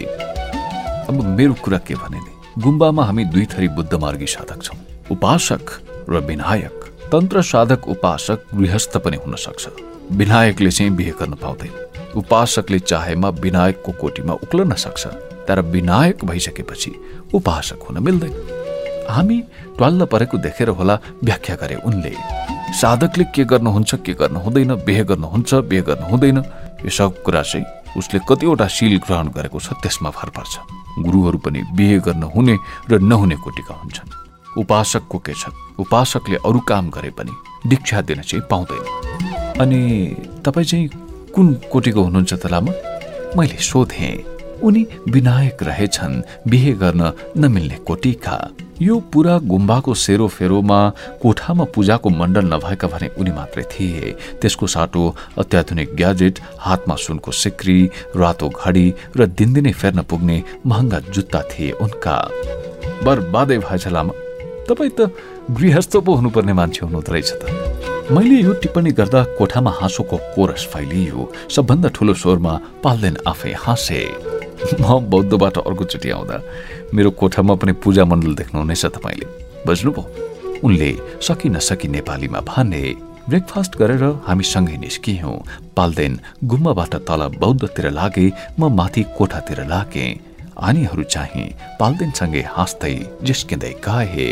अब मेरो कुरा के भने नि? गुम्बामा हामी दुई थरी बुद्धमार्गी साधक छौँ। उपासक र विनायक। तन्त्र साधक उपासक गृहस्थ पनि हुन सक्छ। विनायकले चाहिँ बिहे गर्न पाउँदैन। उपासकले चाहेमा विनायकको कोटीमा उक्लन सक्छ तर विनायक भइसकेपछि उपासक हुन मिल्दैन। हामी ट्वाल्ल परेको देखेर होला व्याख्या गरे उनले। साधकले के गर्नुहुन्छ के गर्नु हुँदैन बिहे गर्नुहुन्छ बिहे गर्नु हुँदैन यो सब कुरा चाहिँ उसले कतिवटा शिल ग्रहण गरेको छ त्यसमा भर पर्छ। गुरुहरू पनि बिहे गर्न हुने र नहुने कोटिका हुन्छन्। उपासकको के छ? उपासकले अरू काम गरे पनि दीक्षा दिन चाहिँ पाउँदैन। अनि तपाईँ चाहिँ कुन कोटिको हुनुहुन्छ त लामा? मैले सोधेँ। उनी विनायक रहेछन् बिहे गर्न नमिल्ने कोटिका। यो पुरा गुम्बाको सेरोफेरोमा कोठामा पूजाको मण्डल नभएका भने उनी मात्रै थिए। त्यसको साटो अत्याधुनिक ग्याजेट हातमा सुनको सिक्री रातो घडी र दिनदिनै फेर्न पुग्ने महँगा जुत्ता थिए उनका। बर्बादै भएछ लामा। तपाईँ त गृहस्थ पो हुनुपर्ने मान्छे हुनुहुँदो रहेछ त। मैले यो टिप्पणी गर्दा कोठामा हाँसोको कोरस फैलियो सबभन्दा ठुलो स्वरमा पाल्देन आफै हाँसे। म बौद्धबाट अर्कोचोटि आउँदा मेरो कोठामा पनि पूजा मण्डल देख्नुहुनेछ तपाईँले। बुझ्नुभयो? उनले सकि नसकी नेपालीमा भने ब्रेकफास्ट गरेर हामी सँगै निस्कियौँ। पाल्देन गुम्बाबाट तल बौद्धतिर लागे म माथि कोठातिर लागेँ। आनीहरू चाहिँ पाल्देनसँगै हाँस्दै जिस्किँदै गाए।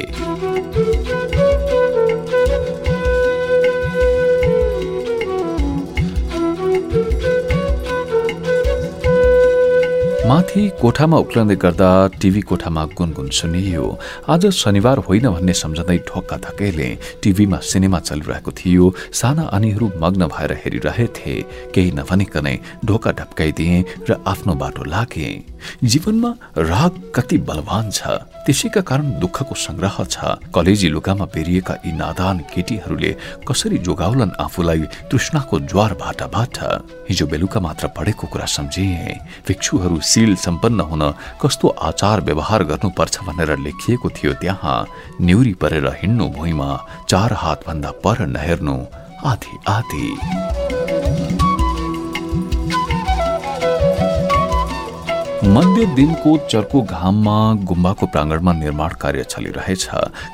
माथि कोठामा उक्लँदै गर्दा टिभी कोठामा गुनगुन सुनियो। आज शनिबार होइन भन्ने सम्झँदै ढोक्का धकेले टिभीमा सिनेमा चलिरहेको थियो। साना आनीहरू मग्न भएर हेरिरहेथे। केही नभनिकनै ढोका ढप्काइदिए र आफ्नो बाटो लागे। जीवनमा राग कति बलवान छ। त्यसैका कारण दुःखको संग्रह छ। कलेजी लुगामा बेरिएका यी नादान केटीहरूले कसरी जोगाउलन आफूलाई तृष्णाको ज्वार भाटाबाट? हिजो बेलुका मात्र पढेको कुरा सम्झिए। भिक्षुहरू शील सम्पन्न हुन कस्तो आचार व्यवहार गर्नुपर्छ भनेर लेखिएको थियो त्यहाँ। न्युरी परेर हिँड्नु भुइँमा चार हातभन्दा पर नहेर्नु। आधी आधी। मध्य दिनको चर्को घाममा गुम्बाको प्राङ्गणमा निर्माण कार्य चलिरहेछ।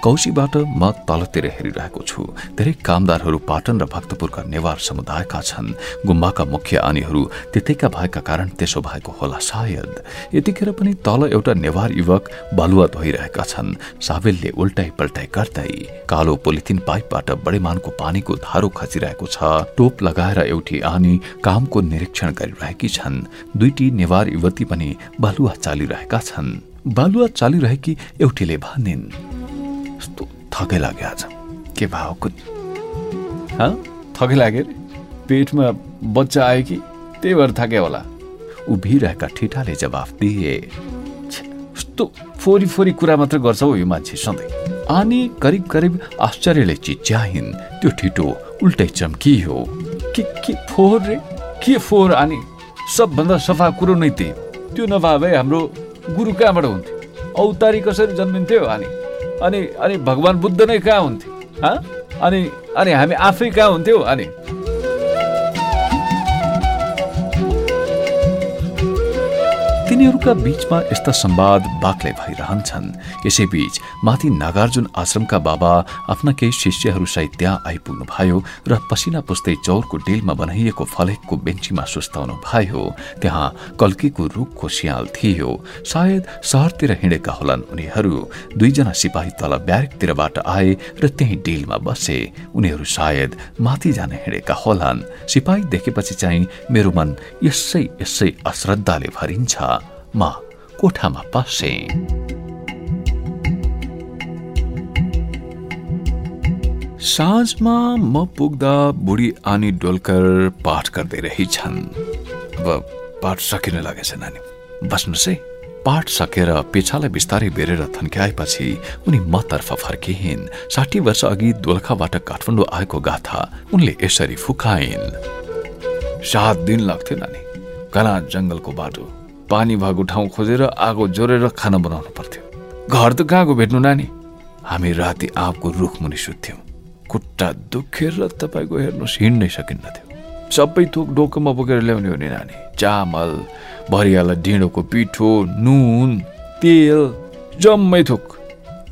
कौशीबाट म तलतिर हेरिरहेको छु। धेरै कामदारहरू पाटन र भक्तपुरका नेवार समुदायका छन्। गुम्बाका मुख्य आनीहरू त्यतैका भएका कारण त्यसो भएको होला सायद। यतिखेर पनि तल एउटा नेवार युवक बालुवा धोइरहेका छन्। साबेलले उल्टाइ पल्टाइ गर्दै कालो पोलिथिन पाइपबाट बडेमानको पानीको धारो खसिरहेको छ। टोप लगाएर एउटी आनी कामको निरीक्षण गरिरहेकी छन्। दुईटी नेवार युवती पनि बालुवा चालिरहेका छन्। बालुवा चालिरहेकी एउटीले भनिन् थकै लाग्यो आज। के भएको थकै लाग्यो पेटमा बच्चा आयो कि? त्यही भएर थाके होला उभिरहेका ठिटाले जवाफ दिए यस्तो फोरी फोरी कुरा मात्र गर्छ हो यो मान्छे सधैँ आनी करिब करिब आश्चर्यले चिच्याइन् त्यो ठिटो उल्टै चम्कियो। के के फोहोर रे? के फोहोर? आनी सबभन्दा सफा कुरो नै त्यही त्यो नभए भए हाम्रो गुरु कहाँबाट हुन्थ्यो औतारी कसरी जन्मिन्थ्यो अनि? अनि अनि भगवान् बुद्ध नै कहाँ हुन्थ्यो अनि अनि हामी आफै कहाँ हुन्थ्यो अनि तिनीहरूका बीचमा यस्ता संवाद बाक्लै भइरहन्छन्। यसैबीच माथि नागार्जुन आश्रमका बाबा आफ्ना केही शिष्यहरू सहित त्यहाँ आइपुग्नु भयो र पसिना पुस्दै चौरको डेलमा बनाइएको फलेकको बेन्चीमा सुस्ताउनु भयो। त्यहाँ कल्कीको रुखको सियाल थियो। सायद सहरतिर हिँडेका होलान् उनीहरू। दुईजना सिपाही तल ब्यारेकतिरबाट आए र त्यही डेलमा बसे। उनीहरू सायद माथि जान हिँडेका होलान्। सिपाही देखेपछि चाहिँ मेरो मन यसै यसै अश्रद्धाले भरिन्छ। कोठामा पसे साँझमा म पुग्दा बुढी आनी डोलकर पाठ गर्दै रहेछन् अब पाठ सकिन लागेछ नानी बस्नुहोस् है पाठ सकेर पेछालाई बिस्तारै बेरेर थन्क्याएपछि उनी मतर्फ फर्किन् साठी वर्ष अघि दोलखाबाट काठमाडौँ आएको गाथा उनले यसरी फुकाइन् सात दिन लाग्थ्यो नानी घना जङ्गलको बाटो पानी भएको ठाउँ खोजेर आगो जोरेर खाना बनाउनु पर्थ्यो। घर त कहाँको भेट्नु नानी? हामी राति आँपको रुख मुनि सुत्थ्यौँ खुट्टा दुखेर तपाईँको हेर्नुहोस् हिँड्नै सकिन्न थियो। सबै थोक डोकोमा बोकेर ल्याउने हो नि नानी। चामल भरियाला ढिँडोको पिठो नुन तेल जम्मै थोक।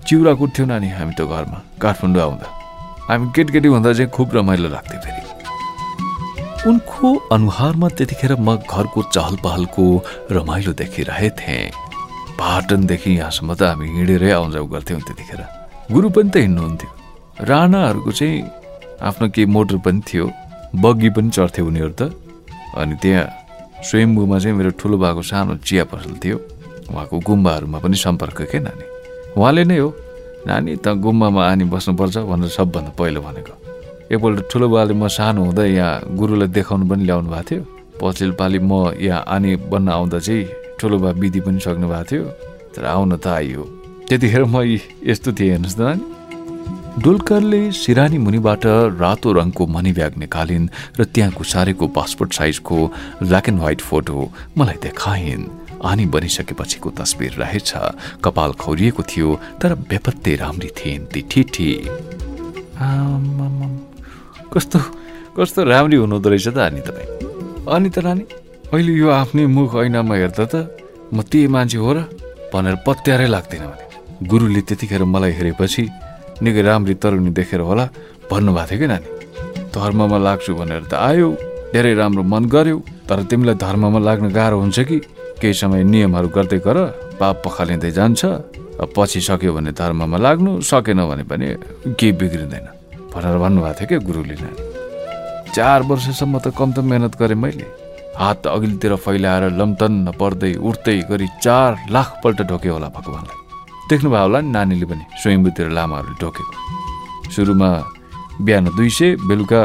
चिउरा कुट्थ्यौँ नानी हामी त घरमा। काठमाडौँ आउँदा। हामी केटकेटी हुँदा चाहिँ खुब रमाइलो लाग्थ्यो फेरि। उनको अनुहारमा त्यतिखेर म घरको चहल पहलको रमाइलो देखिरहेथेँ। पाटनदेखि यहाँसम्म त हामी हिँडेरै आउजाउ गर्थ्यौँ त्यतिखेर। गुरु पनि त हिँड्नुहुन्थ्यो। राणाहरूको चाहिँ आफ्नो केही मोटर पनि थियो बग्गी पनि चढ्थ्यो उनीहरू त। अनि त्यहाँ स्वयम्भूमा चाहिँ मेरो ठुलो भएको सानो चिया पसल थियो। उहाँको गुम्बाहरूमा पनि सम्पर्क के नानी? उहाँले नै हो। नानी त गुम्बामा आनी बस्नुपर्छ भनेर सबभन्दा पहिलो भनेको। एकपल्ट ठुलो बाले म सानो हुँदा यहाँ गुरुलाई देखाउनु पनि ल्याउनु भएको थियो। पछिल्लो पालि म यहाँ आनी बन्न आउँदा चाहिँ ठुलो बा विधि पनि सक्नु भएको थियो। तर आउन त आइयो। त्यतिखेर म यस्तो थिएँ हेर्नुहोस् त नानी। डोलकरले सिरानी मुनिबाट रातो रङको मनी ब्याग निकालिन् र त्यहाँ घुसारेको पासपोर्ट साइजको ब्ल्याक एन्ड व्हाइट फोटो मलाई देखाइन्। आनी बनिसकेपछिको तस्बिर रहेछ। कपाल खौरिएको थियो तर बेपत्ते राम्री थिइन् ती ठिठी। कस्तो कस्तो राम्री हुनुहुँदो रहेछ त अनि तपाईँ अनि त नानी अहिले यो आफ्नै मुख ऐनामा हेर्दा त म त्यही मान्छे हो र भनेर पत्यारै लाग्दैन भने। गुरुले त्यतिखेर मलाई हेरेपछि निकै राम्री तरुनी देखेर होला भन्नुभएको थियो कि नानी? धर्ममा लाग्छु भनेर त आयो धेरै राम्रो मन गर्यो तर तिमीलाई धर्ममा लाग्न गाह्रो हुन्छ कि? केही समय नियमहरू गर्दै गर पाप पखालिँदै जान्छ पछि सक्यो भने धर्ममा लाग्नु सकेन भने पनि केही बिग्रिँदैन। भनेर भन्नुभएको थियो क्या गुरुले नानी? चार वर्षसम्म त कम त मेहनत गरेँ मैले। हात अघिल्तिर फैलाएर लम्तन्न पर्दै उठ्दै गरी चार लाखपल्ट ढोक्यो होला भगवान्लाई देख्नुभयो होला नि नानीले पनि स्वयम्भूतिर लामाहरूले ढोकेको। सुरुमा बिहान दुई सय बेलुका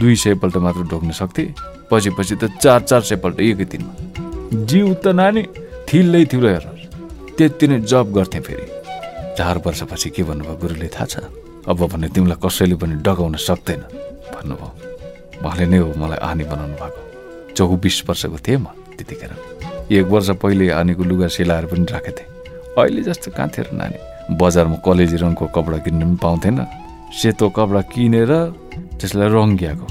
दुई सयपल्ट मात्र ढोक्न सक्थे पछि पछि त चार चार सयपल्ट एकै दिनमा। जिउ त नानी थिल्लै थियो हेर्नुहोस्। त्यति नै जब गर्थेँ फेरि। चार वर्षपछि के भन्नुभयो गुरुले थाहा छ? अब भने तिमीलाई कसैले पनि डगाउन सक्दैन भन्नुभयो। उहाँले नै हो मलाई आनी बनाउनु भएको। चौबिस वर्षको थिएँ म त्यतिखेर। एक वर्ष पहिले आनीको लुगा सिलाएर पनि राखेको थिएँ। अहिले जस्तो कहाँ थियो र नानी। बजारमा कलेजी रङको कपडा किन्नु पनि पाउँथेन। सेतो कपडा किनेर त्यसलाई रङ्गियाएको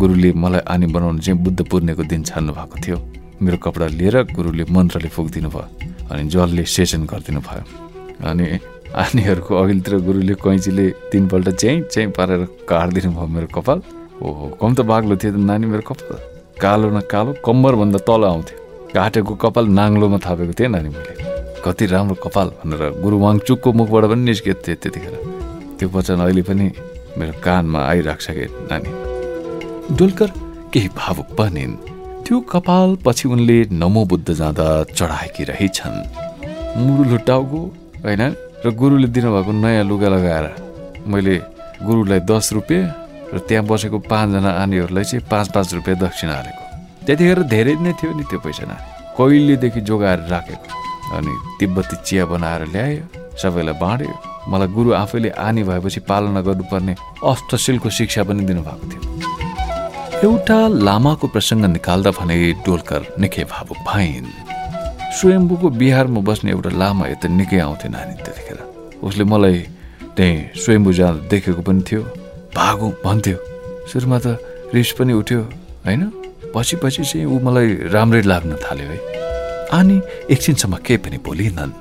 गुरुले मलाई आनी बनाउनु चाहिँ बुद्ध पूर्णिमाको दिन छान्नु भएको थियो। मेरो कपडा लिएर गुरुले मन्त्रले फुकिदिनु भयो अनि जलले सेसन गरिदिनु भयो। अनि आनीहरूको अघिल्तिर गुरुले कैँचीले तिनपल्ट च्याइ च्याइ पारेर काटिदिनु भयो मेरो कपाल। ओहो कम त बाग्लो थियो त नानी मेरो कपाल। कालो न कालो कम्मरभन्दा तल आउँथ्यो। काटेको कपाल नाङ्लोमा थापेको थिएँ नानी मैले। कति राम्रो कपाल भनेर गुरु वाङचुकको मुखबाट पनि निस्किएको थिएँ त्यतिखेर। त्यो वचन अहिले पनि मेरो कानमा आइरहेको छ कि नानी। डोलकर केही भावुक बनिन्। त्यो कपाल पछि उनले नमो बुद्ध जाँदा चढाएकी रहेछन्। मुरु टाउको होइन? र गुरुले दिनुभएको नयाँ लुगा लगाएर मैले गुरुलाई दस रुपियाँ र त्यहाँ बसेको पाँचजना आनीहरूलाई चाहिँ पाँच पाँच रुपियाँ दक्षिणा हालेको। त्यतिखेर धेरै नै थियो नि त्यो पैसा नानी। कहिलेदेखि जोगाएर राखेको? अनि तिब्बती चिया बनाएर ल्यायो सबैलाई बाँड्यो। मलाई गुरु आफैले आनी भएपछि पालना गर्नुपर्ने अष्टशीलको शिक्षा पनि दिनुभएको थियो। एउटा लामाको प्रसङ्ग निकाल्दा भने डोलकर निकै भावुक भइन्। स्वयम्भूको बिहारमा बस्ने एउटा लामा यता निकै आउँथ्यो नानी त्यतिखेर। उसले मलाई त्यहीँ स्वयम्भू जाँदा देखेको पनि थियो भागु भन्थ्यो। सुरुमा त रिस पनि उठ्यो होइन? पछि पछि चाहिँ ऊ मलाई राम्रै लाग्न थाल्यो है। अनि एकछिनसम्म केही पनि बोलिनन्।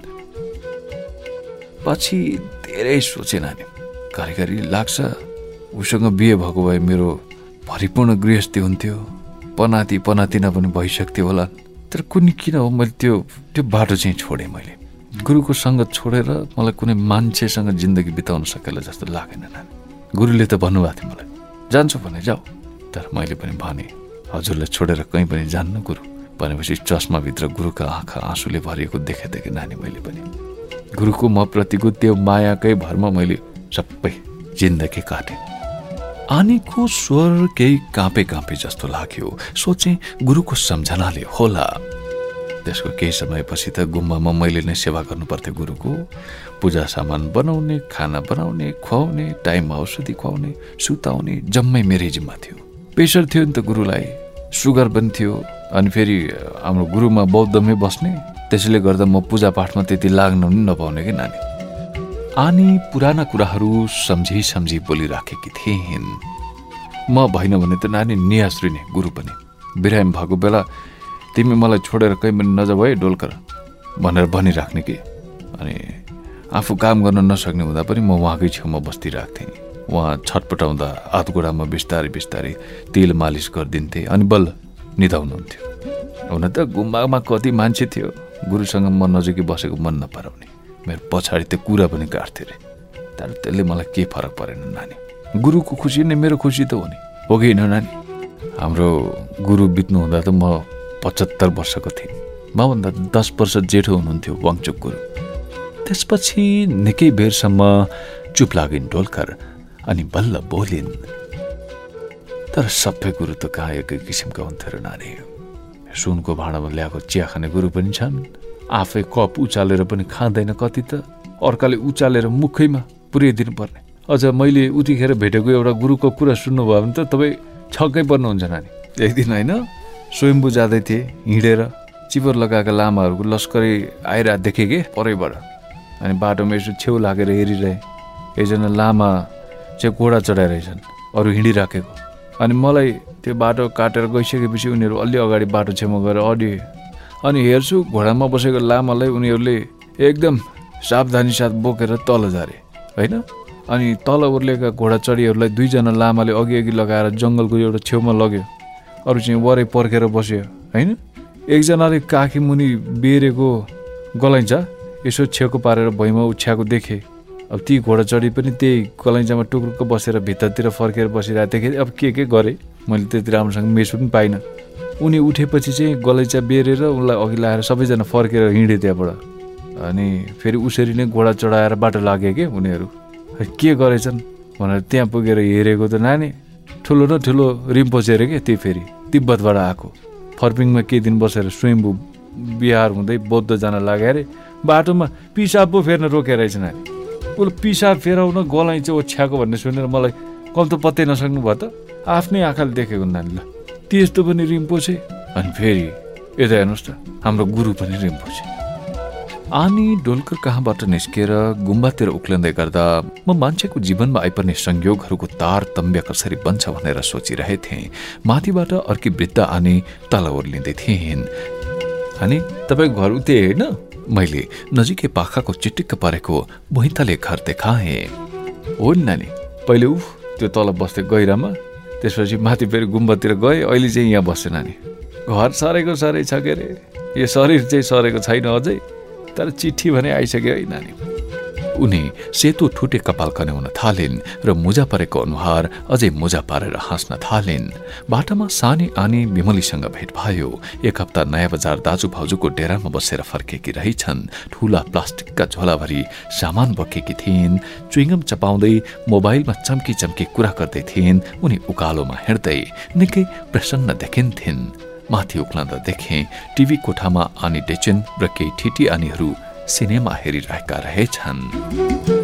पछि धेरै सोचे नानी। घरिघरि लाग्छ उसँग बिहे भएको भए मेरो भरिपूर्ण गृहस्थी हुन्थ्यो। पनाति पनातिना पनि भइसक्थ्यो होला। तर कुनै किन हो मैले त्यो त्यो बाटो चाहिँ छोडेँ मैले। गुरुको सङ्गत छोडेर मलाई कुनै मान्छेसँग जिन्दगी बिताउन सकेला जस्तो लागेन नानी। गुरुले त भन्नुभएको थियो मलाई जान्छु भने जाऊ तर मैले पनि भने हजुरलाई छोडेर कहीँ पनि जान्न गुरु। भनेपछि चस्माभित्र गुरुका आँखा आँसुले भरिएको देखे देखेँ नानी मैले पनि गुरुको म प्रतिको त्यो मायाकै भरमा मैले सबै जिन्दगी काटेँ। आनीको स्वर केही काँपे काँपे जस्तो लाग्यो। सोचे गुरुको सम्झनाले होला। त्यसको केही समयपछि त गुम्बामा मैले नै सेवा गर्नुपर्थ्यो गुरुको। पूजा सामान बनाउने खाना बनाउने खुवाउने टाइममा औषधि खुवाउने सुताउने जम्मै मेरै जिम्मा थियो। प्रेसर थियो नि त गुरुलाई। सुगर पनि थियो। अनि फेरि हाम्रो गुरुमा बौद्धमै बस्ने। त्यसैले गर्दा म पूजापाठमा त्यति लाग्न पनि नपाउने कि नानी? आनी पुराना कुराहरू सम्झी सम्झी बोलिराखेकी थिइन्। म भइन भने त नानी नियाश्री गुरु पनि। बिरामी भएको बेला तिमी मलाई छोडेर कहीँ पनि नजाऊ है डोलकर भनेर भनिराख्ने कि? अनि आफू काम गर्न नसक्ने हुँदा पनि म उहाँकै छेउमा बस्दिरहेको उहाँ छटपटाउँदा हातगोडामा बिस्तारै बिस्तारै तेल मालिस गरिदिन्थेँ अनि बल्ल निधाउनुहुन्थ्यो। हुन त गुम्बामा कति मान्छे थियो। गुरुसँग म नजिकै बसेको मन नपराउने। मेरो पछाडि त्यो कुरा पनि काट्थ्यो अरे तर त्यसले मलाई के फरक परेन नानी। गुरुको खुसी नै मेरो खुसी त हो नि। हो कि होइन नानी? हाम्रो गुरु बित्नु हुँदा त म पचहत्तर वर्षको थिएँ। मभन्दा दस वर्ष जेठो हुनुहुन्थ्यो वाङचुक गुरु। त्यसपछि निकै बेरसम्म चुप लागिन् डोलकर अनि बल्ल बोलिन् तर सबै गुरु त कहाँ एकै किसिमका हुन्थ्यो र नानी? सुनको भाँडामा ल्याएको चिया खाने गुरु पनि छन्। आफै कप उचालेर पनि खाँदैन कति त। अर्काले उचालेर मुखैमा पुर्याइदिनु पर्ने अझ मैले उतिखेर भेटेको एउटा गुरुको कुरा सुन्नुभयो भने त तपाईँ छक्कै पर्नुहुन्छ नानी। एक दिन होइन स्वयम्बु जाँदै थिएँ हिँडेर चिपर लगाएका लामाहरूको लस्करै आइरहेको देखेँ कि परैबाट। अनि बाटोमा यसो छेउ लागेर हेरिरहे एकजना लामा चाहिँ घोडा चढाइरहेछन् अरू हिँडिराखेको। अनि मलाई त्यो बाटो काटेर गइसकेपछि उनीहरू अलि अगाडि बाटो छेउमा गएर अडियो अनि हेर्छु घोडामा बसेको लामालाई उनीहरूले एकदम सावधानी साथ बोकेर तल झारे होइन? अनि तल उर्लेका घोडा चढीहरूलाई दुईजना लामाले अघि अघि लगाएर जङ्गलको एउटा छेउमा लग्यो। अरू चाहिँ वरै पर्खेर बस्यो होइन? एकजनाले काखी मुनि बेरेको गलैँचा यसो छेउको पारेर भुइँमा उछ्याएको देखेँ। अब ती घोडा चढी पनि त्यही गलैँचामा टुक्रुक्क बसेर भित्रतिर फर्केर बसिरहेको थिएँ अब के के गरेँ? मैले त्यति राम्रोसँग मेस पनि पाइनँ। उनी उठेपछि चाहिँ गलैँचा बेरेर उसलाई अघि लगाएर सबैजना फर्केर हिँडे त्यहाँबाट। अनि फेरि उसरी नै घोडा चढाएर बाटो लाग्यो कि उनीहरू? के गरेछन्? भनेर त्यहाँ पुगेर हेरेको त नानी। ठुलो न ठुलो रिम्पोचे अरे क्या त्यो फेरि तिब्बतबाट आएको। फर्पिङमा केही दिन बसेर स्वयम्भू बिहार हुँदै बौद्ध जान लाग्यो अरे। बाटोमा पिसाब पो फेर्न रोकेर रहेछ नानी। उसले पिसाब फेराउन गलाइ ओछ्याएको भन्ने सुनेर मलाई कल त पत्तै नसक्नु भयो त। आफ्नै आँखाले देखेको नानी ल। त्यस्तो पनि रिम्पो छ अनि फेरि यता हेर्नुहोस् त हाम्रो गुरु पनि रिम्पो छ आनी डोलकर कहाँबाट निस्किएर गुम्बातिर उक्लिँदै गर्दा म मान्छेको जीवनमा आइपर्ने संयोगहरूको तारतम्य कसरी बन्छ भनेर सोचिरहेथे। माथिबाट अर्की वृद्ध आनी तल ओर्लिँदै थिइन्। अनि तपाईँ घर उतै होइन? मैले नजिकै पाखाको चिटिक्क परेको भुइँतले घर देखाएँ। हो नि नानी पहिले उफ त्यो तल बस्दै गहिरामा त्यसपछि माथि फेरि गुम्बातिर गएँ। अहिले चाहिँ यहाँ बस्छ नानी। घर सरेको सरै छ के अरे? यो शरीर चाहिँ सरेको छैन अझै। तर चिठी भने आइसक्यो है नानी। उनी सेतो ठुटे कपाल कन्याउन थालिन् र मुजा परेको अनुहार अझै मुजा पारेर हाँस्न थालिन्। बाटामा सानी आनी विमलीसँग भेट भयो। एक हप्ता नयाँ बजार दाजु भाउजूको डेरामा बसेर फर्केकी रहेछन्। ठुला प्लास्टिकका झोलाभरि सामान बोकेकी थिइन्। चुइङ्गम चपाउँदै मोबाइलमा चम्की चम्की कुरा गर्दै थिइन्। उनी उकालोमा हिँड्दै निकै प्रसन्न देखिन्थिन्। माथि उक्लँदा देखे टिभी कोठामा आनी डेचेन र केही ठिटी आनीहरू सिनेमा हेरिरहेका रहेछन्।